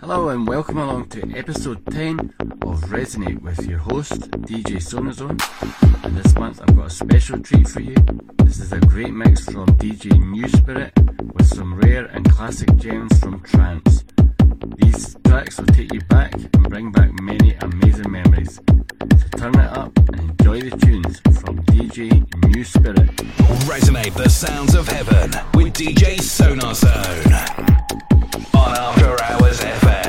Hello and welcome along to episode 10 of Resonate with your host, DJ Sonar Zone. And this month I've got a special treat for you. This is a great mix from DJ Nu Spirit with some rare and classic gems from trance. These tracks will take you back and bring back many amazing memories. So turn it up and enjoy the tunes from DJ Nu Spirit. Resonate the sounds of heaven with DJ Sonar Zone on Afterhours FM.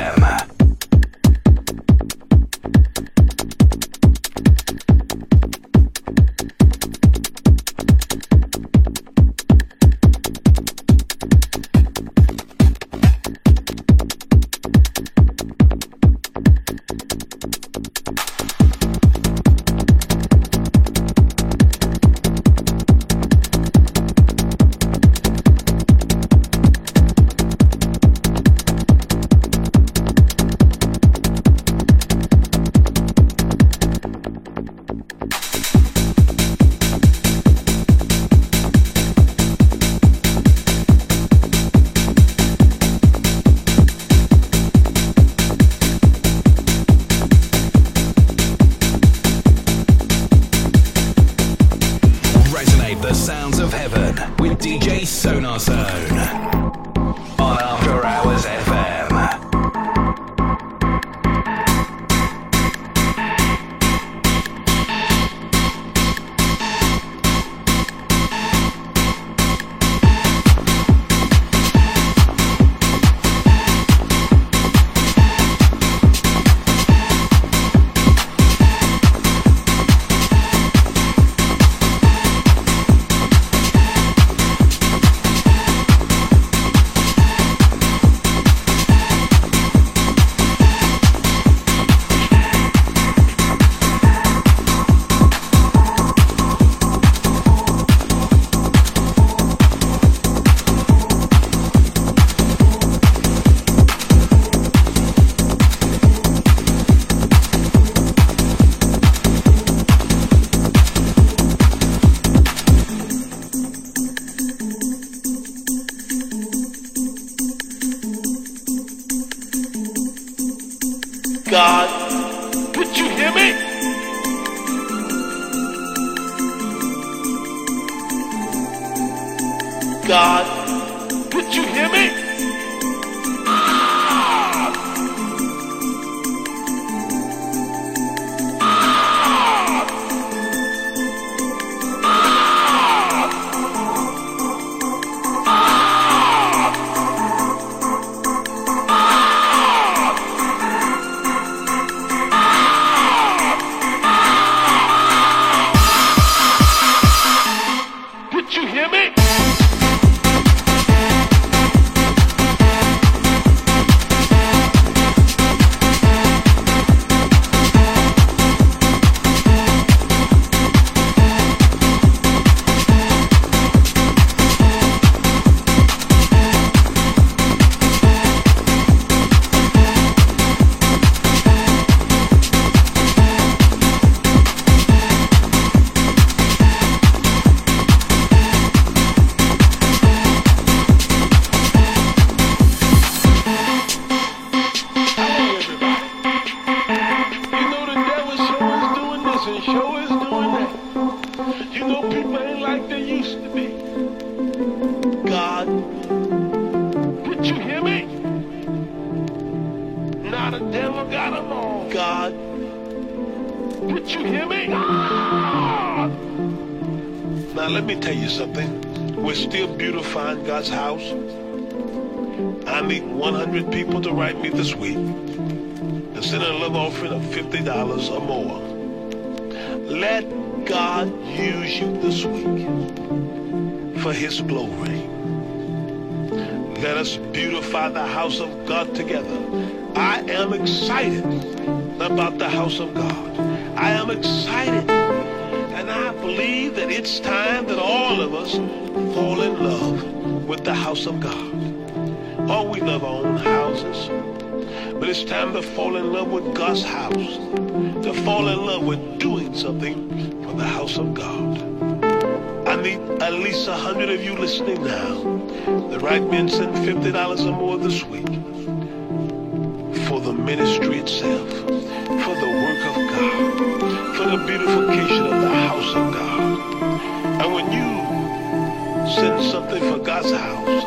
Write me this week and send a love offering of $50 or more. Let God use you this week for His glory. Let us beautify the house of God together. I am excited about the house of God. I am excited. And I believe that it's time that all of us fall in love with the house of God. Oh, we love our own houses. But it's time to fall in love with God's house. To fall in love with doing something for the house of God. I I need at least a hundred of you listening now. The right men send fifty dollars or more this week for the ministry itself, for the work of God, for the beautification of the house of God. And when you send something for God's house,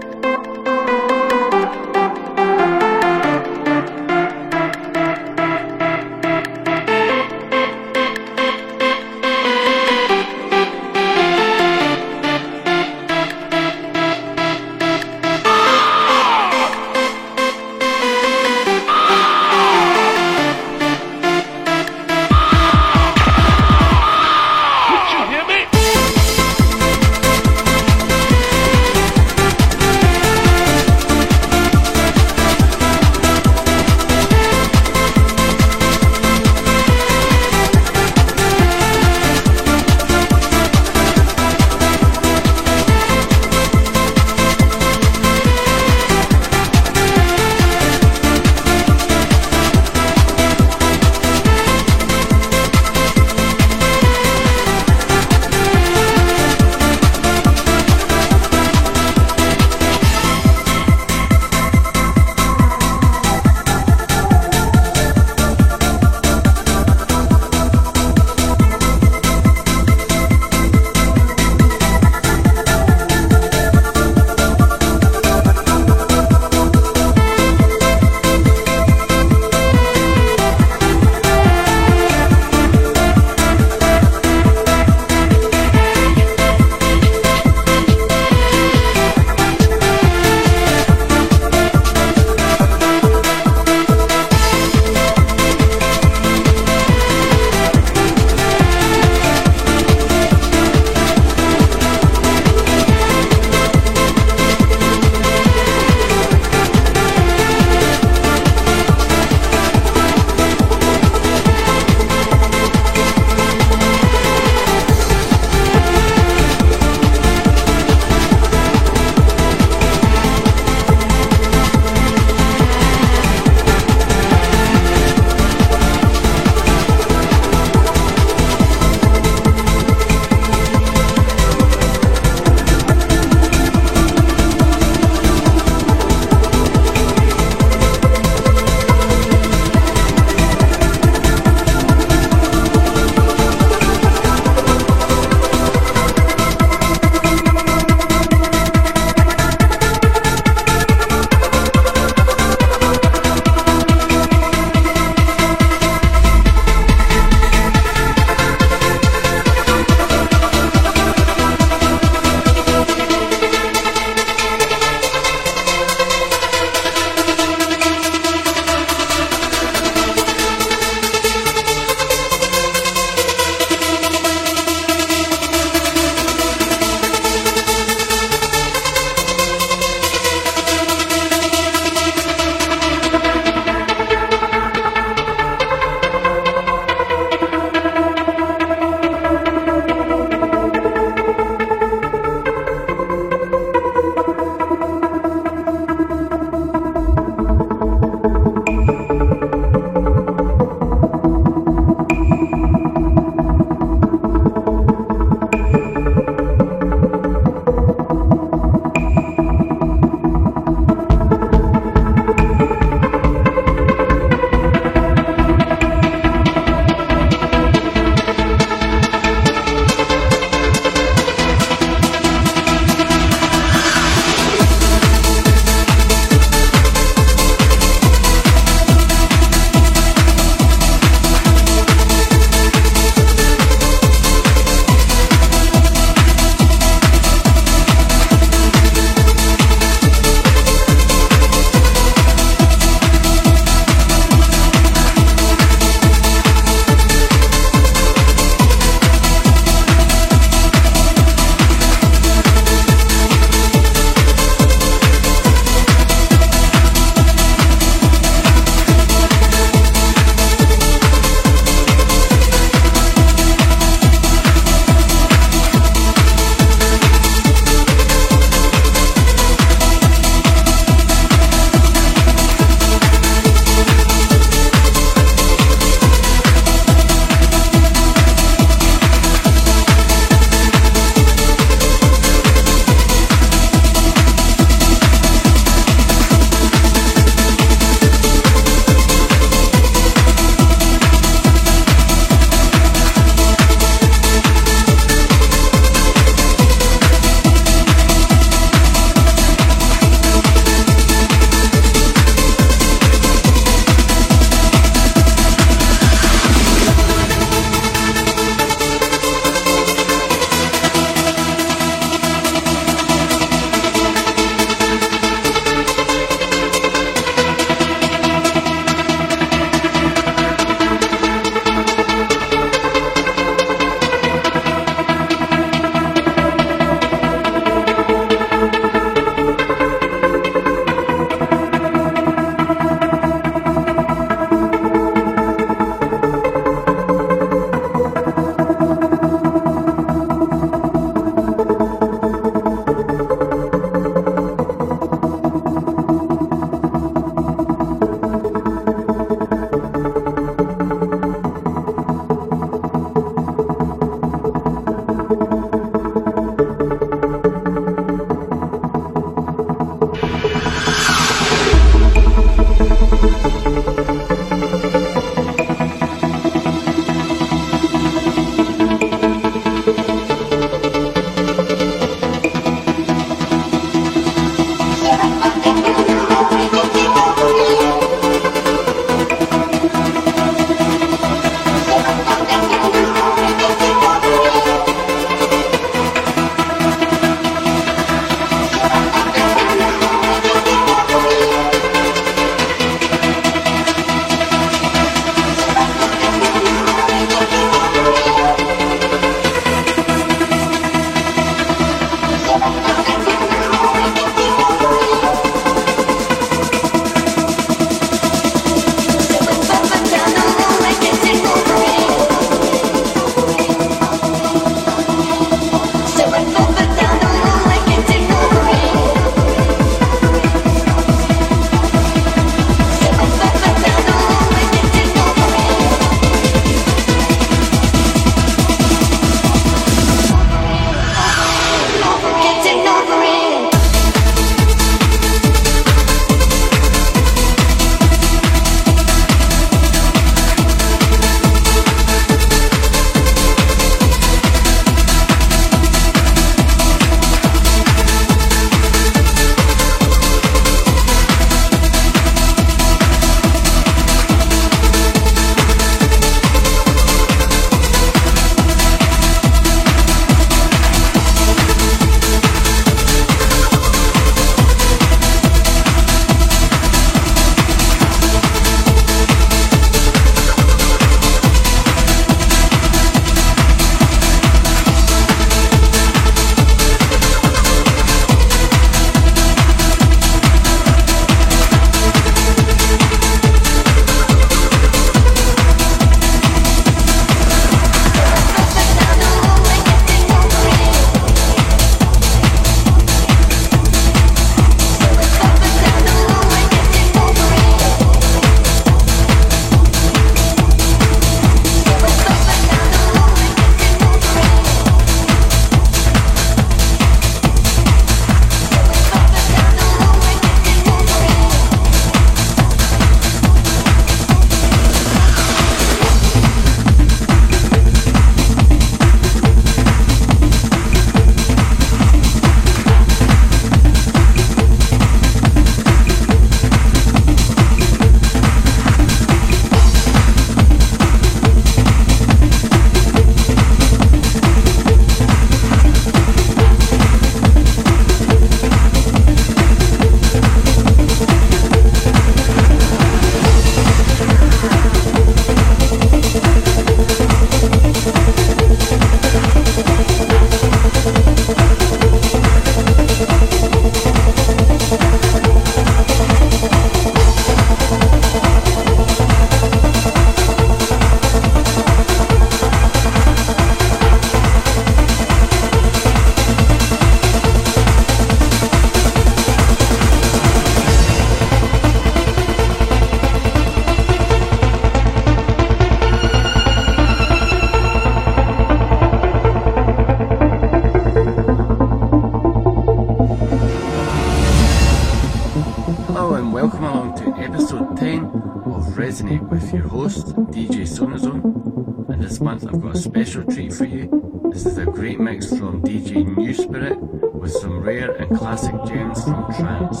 for you. This is a great mix from DJ Nu Spirit with some rare and classic gems from trance.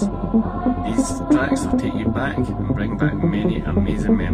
These tracks will take you back and bring back many amazing memories.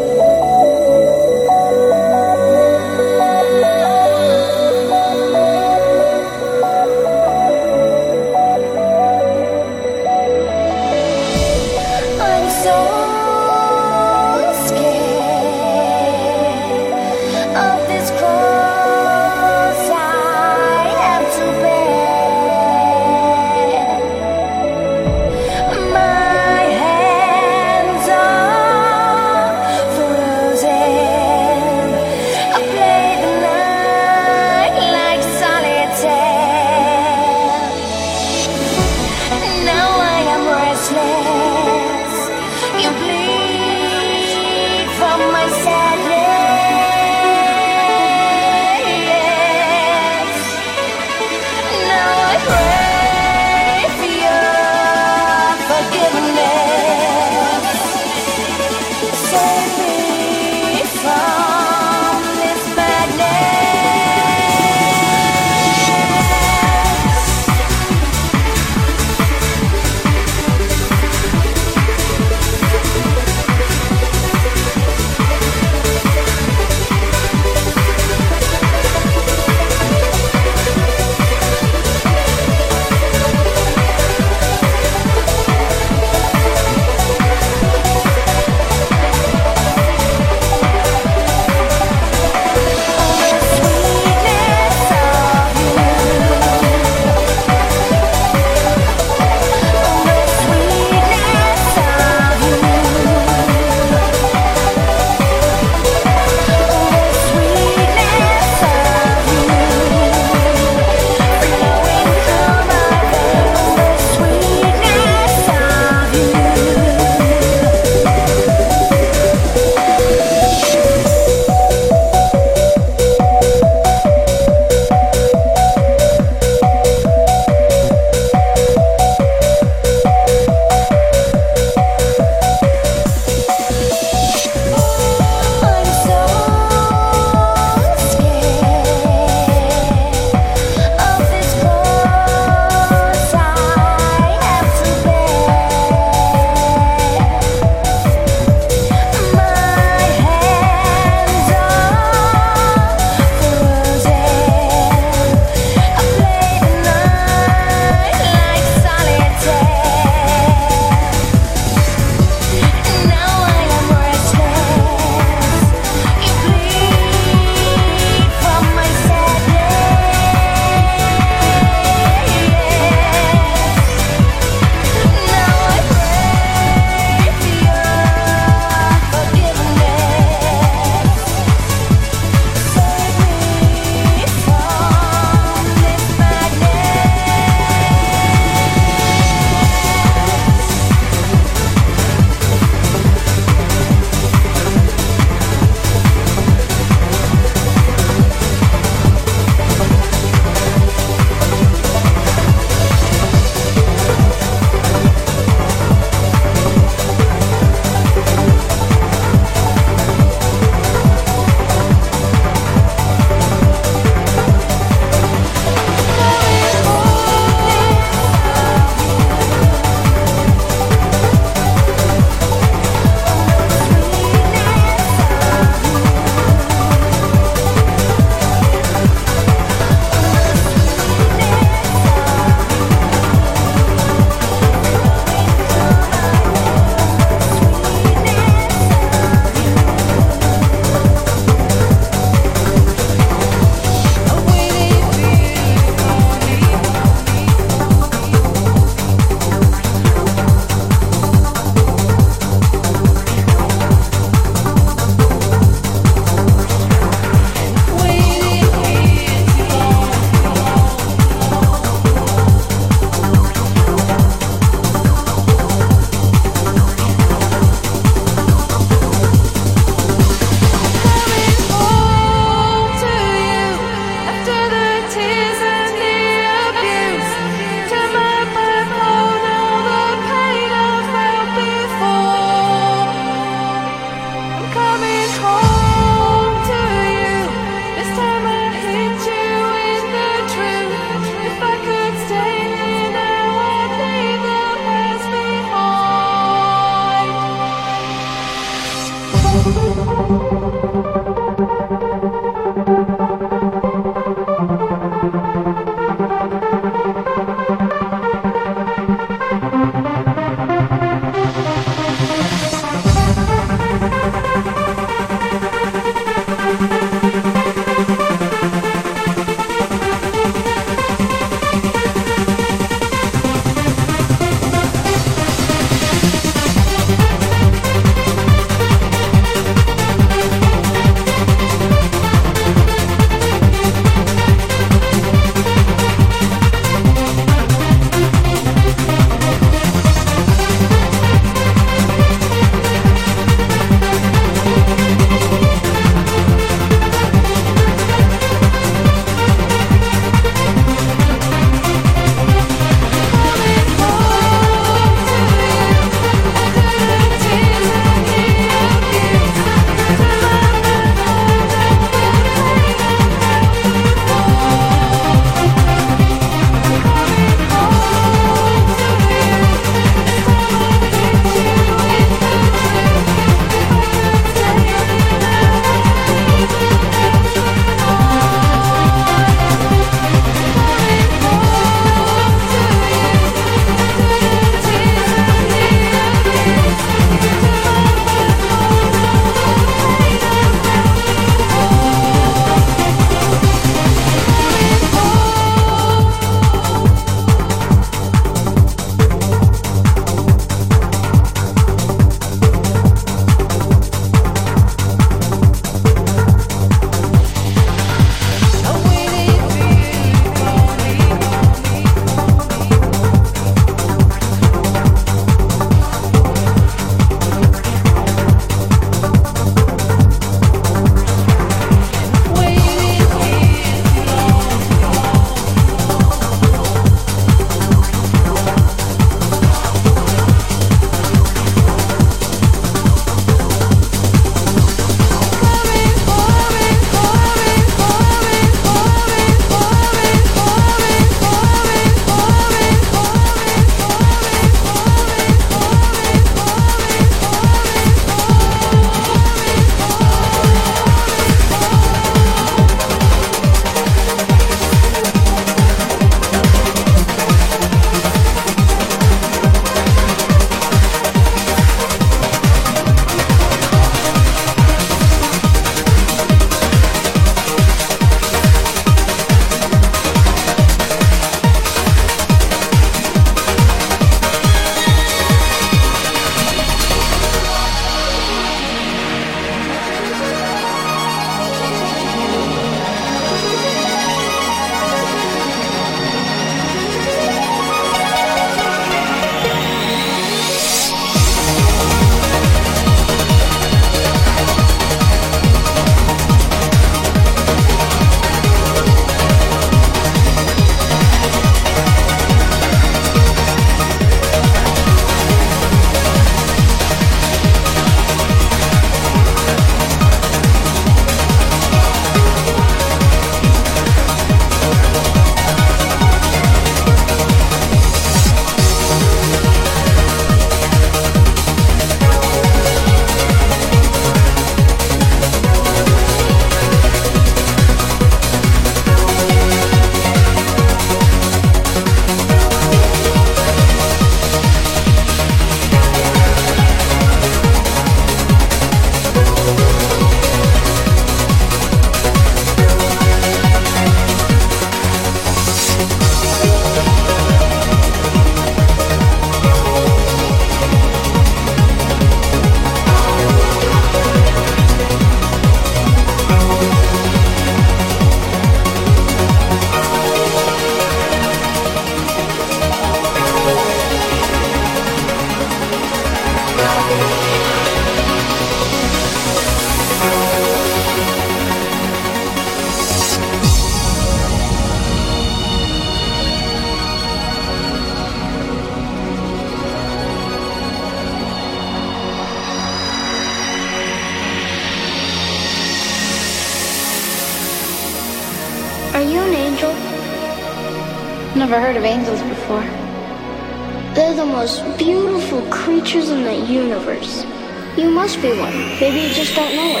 Must be one. Maybe you just don't know it.